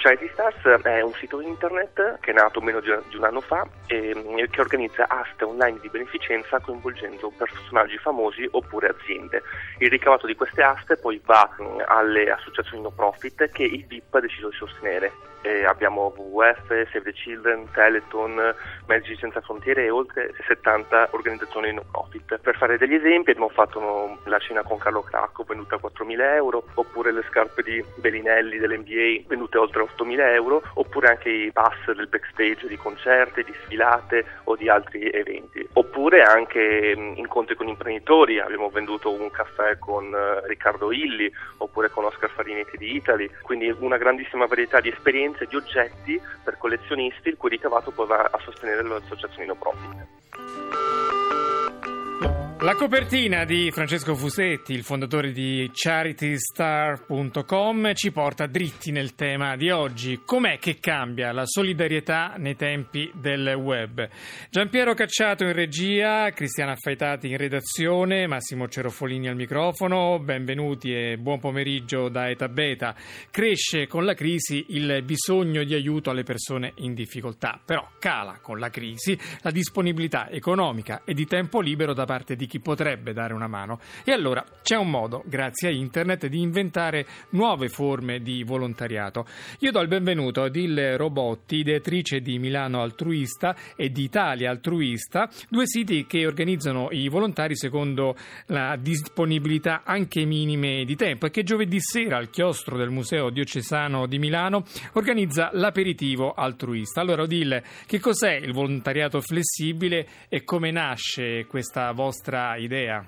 Charity Stars è un sito internet che è nato meno di un anno fa e che organizza aste online di beneficenza coinvolgendo personaggi famosi oppure aziende. Il ricavato di queste aste poi va alle associazioni no profit che il VIP ha deciso di sostenere eh, abbiamo WWF, Save the Children, Teleton, Medici Senza Frontiere e oltre 70 organizzazioni no profit. Per fare degli esempi abbiamo fatto la cena con Carlo Cracco venduta a 4.000 euro, oppure le scarpe di Bellinelli dell'NBA vendute oltre 8.000 euro, oppure anche i pass del backstage di concerti, di sfilate o di altri eventi. Oppure anche incontri con imprenditori, abbiamo venduto un caffè con eh, Riccardo Illi, oppure con Oscar Farinetti di Italy, quindi una grandissima varietà di esperienze di oggetti per collezionisti il cui ricavato poi va a sostenere le associazioni no profit. La copertina di Francesco Fusetti, il fondatore di CharityStar.com, ci porta dritti nel tema di oggi. Com'è che cambia la solidarietà nei tempi del web? Giampiero Cacciato in regia, Cristiana Affaitati in redazione, Massimo Cerofolini al microfono. Benvenuti e buon pomeriggio da Eta Beta. Cresce con la crisi il bisogno di aiuto alle persone in difficoltà, però cala con la crisi la disponibilità economica e di tempo libero da parte di chi potrebbe dare una mano. E allora c'è un modo, grazie a internet, di inventare nuove forme di volontariato. Io do il benvenuto ad Il Robotti, ideatrice di Milano Altruista e di Italia Altruista, due siti che organizzano i volontari secondo la disponibilità anche minime di tempo e che giovedì sera al chiostro del Museo Diocesano di Milano organizza l'aperitivo altruista. Allora Odile, che cos'è il volontariato flessibile e come nasce questa vostra idea?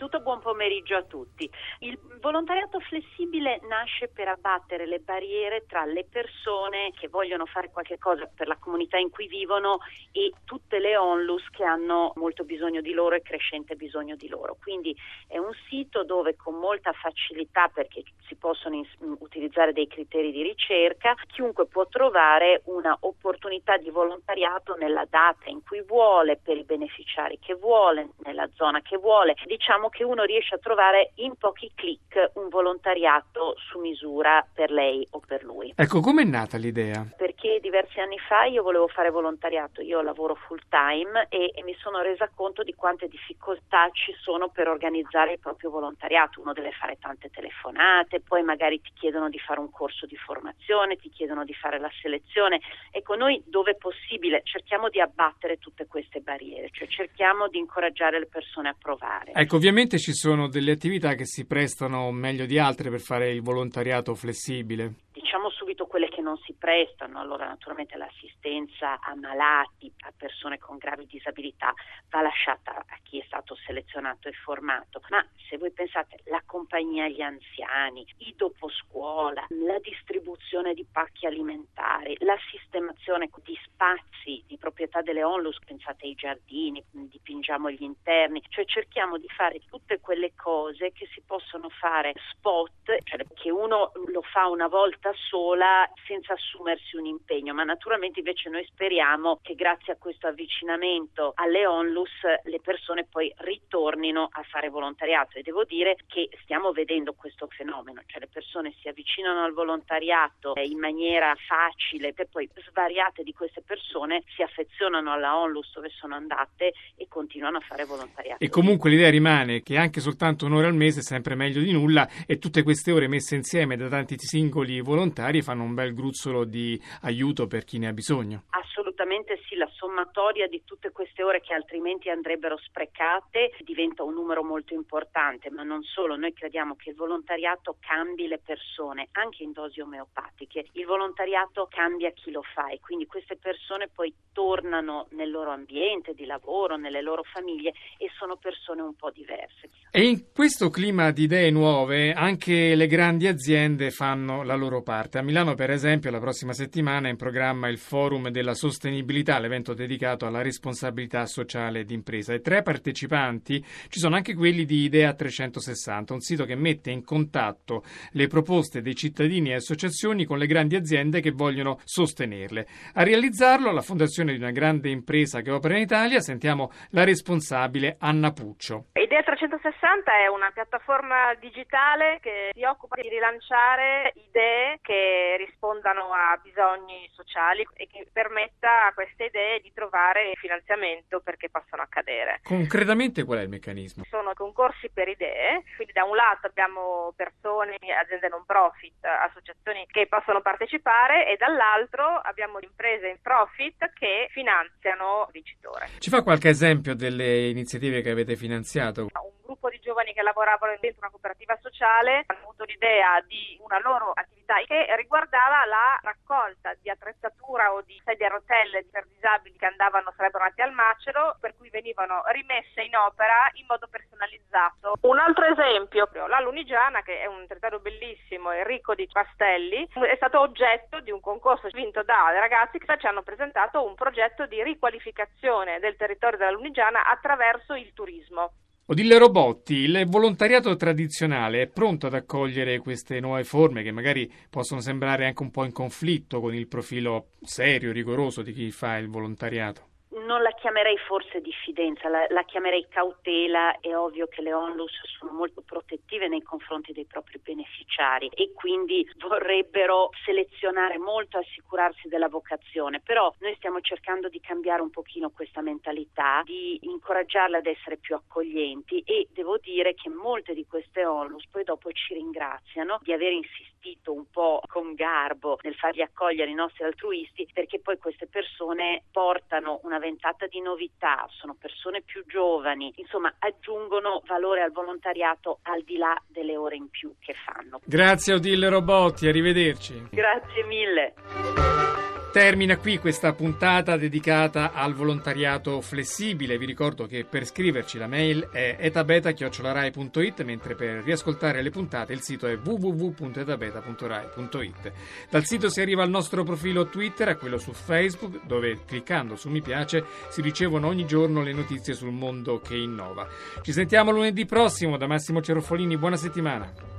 Innanzitutto buon pomeriggio a tutti. Il volontariato flessibile nasce per abbattere le barriere tra le persone che vogliono fare qualche cosa per la comunità in cui vivono e tutte le onlus che hanno molto bisogno di loro e crescente bisogno di loro. Quindi è un sito dove con molta facilità, perché si possono in- utilizzare dei criteri di ricerca, chiunque può trovare una opportunità di volontariato nella data in cui vuole, per i beneficiari che vuole, nella zona che vuole. Diciamo che uno riesce a trovare in pochi clic un volontariato su misura per lei o per lui. Ecco, com'è nata l'idea? Perché diversi anni fa io volevo fare volontariato, io lavoro full time e, e mi sono resa conto di quante difficoltà ci sono per organizzare il proprio volontariato. Uno deve fare tante telefonate, poi magari ti chiedono di fare un corso di formazione, ti chiedono di fare la selezione. Ecco, noi dove possibile cerchiamo di abbattere tutte queste barriere, cioè cerchiamo di incoraggiare le persone a provare. Ecco, ovviamente Ovviamente ci sono delle attività che si prestano meglio di altre per fare il volontariato flessibile. Diciamo subito quelle che non si prestano, allora naturalmente l'assistenza a malati, a persone con gravi disabilità va lasciata a chi è stato selezionato e formato, ma se voi pensate la compagnia agli anziani, i doposcuola, la distribuzione di pacchi alimentari, la sistemazione di spazi di proprietà delle onlus, pensate ai giardini, dipingiamo gli interni, cioè cerchiamo di fare tutte quelle cose che si possono fare spot, cioè che uno lo fa una volta sola senza assumersi un impegno, ma naturalmente invece noi speriamo che grazie a questo avvicinamento alle onlus le persone poi ritornino a fare volontariato e devo dire che stiamo vedendo questo fenomeno, cioè le persone si avvicinano al volontariato in maniera facile e poi svariate di queste persone si affezionano alla onlus dove sono andate e continuano a fare volontariato. E comunque l'idea rimane che anche soltanto un'ora al mese è sempre meglio di nulla e tutte queste ore messe insieme da tanti singoli volontari fanno un bel gruzzolo di aiuto per chi ne ha bisogno. Assolutamente sì, la sommatoria di tutte queste ore che altrimenti andrebbero sprecate diventa un numero molto importante, ma non solo, noi crediamo che il volontariato cambi le persone, anche in dosi omeopatiche. Il volontariato cambia chi lo fa e quindi queste persone poi tornano nel loro ambiente di lavoro, nelle loro famiglie e sono persone un po' diverse. E in questo clima di idee nuove anche le grandi aziende fanno la loro parte. A Milano, per esempio, la prossima settimana è in programma il Forum della Sostenibilità, l'evento dedicato alla responsabilità sociale d'impresa. E tra i partecipanti ci sono anche quelli di Idea 360, un sito che mette in contatto le proposte dei cittadini e associazioni con le grandi aziende che vogliono sostenerle. A realizzarlo la fondazione di una grande impresa che opera in Italia, sentiamo la responsabile Anna Puccio. Idea 360 è una piattaforma digitale che si occupa di rilanciare idee che rispondano a bisogni sociali e che permetta a queste idee di trovare finanziamento perché possano accadere. Concretamente qual è il meccanismo? Sono concorsi per idee, quindi da un lato abbiamo persone, aziende non profit, associazioni che possono partecipare e dall'altro abbiamo imprese in profit che finanziano il vincitore. Ci fa qualche esempio delle iniziative che avete finanziato? Giovani che lavoravano dentro una cooperativa sociale hanno avuto l'idea di una loro attività che riguardava la raccolta di attrezzatura o di sedie a rotelle per disabili che andavano, sarebbero nati al macero, per cui venivano rimesse in opera in modo personalizzato. Un altro esempio, la Lunigiana, che è un territorio bellissimo e ricco di pastelli, è stato oggetto di un concorso vinto da ragazzi che ci hanno presentato un progetto di riqualificazione del territorio della Lunigiana attraverso il turismo. Odile Robotti, il volontariato tradizionale è pronto ad accogliere queste nuove forme che magari possono sembrare anche un po' in conflitto con il profilo serio, rigoroso di chi fa il volontariato? Non la chiamerei forse diffidenza, la, la, chiamerei cautela. È ovvio che le onlus sono molto protettive nei confronti dei propri beneficiari e quindi vorrebbero selezionare molto, assicurarsi della vocazione. Però noi stiamo cercando di cambiare un pochino questa mentalità, di incoraggiarle ad essere più accoglienti e devo dire che molte di queste onlus poi dopo ci ringraziano di aver insistito un po' con garbo nel farli accogliere i nostri altruisti perché poi queste persone portano una ventata ventata di novità, sono persone più giovani, insomma aggiungono valore al volontariato al di là delle ore in più che fanno. Grazie Odile Robotti, arrivederci. Grazie mille. Termina qui questa puntata dedicata al volontariato flessibile. Vi ricordo che per scriverci la mail è etabeta.rai.it mentre per riascoltare le puntate il sito è www.etabeta.rai.it. Dal sito si arriva al nostro profilo Twitter, a quello su Facebook, dove cliccando su mi piace si ricevono ogni giorno le notizie sul mondo che innova. Ci sentiamo lunedì prossimo da Massimo Cerofolini. Buona settimana.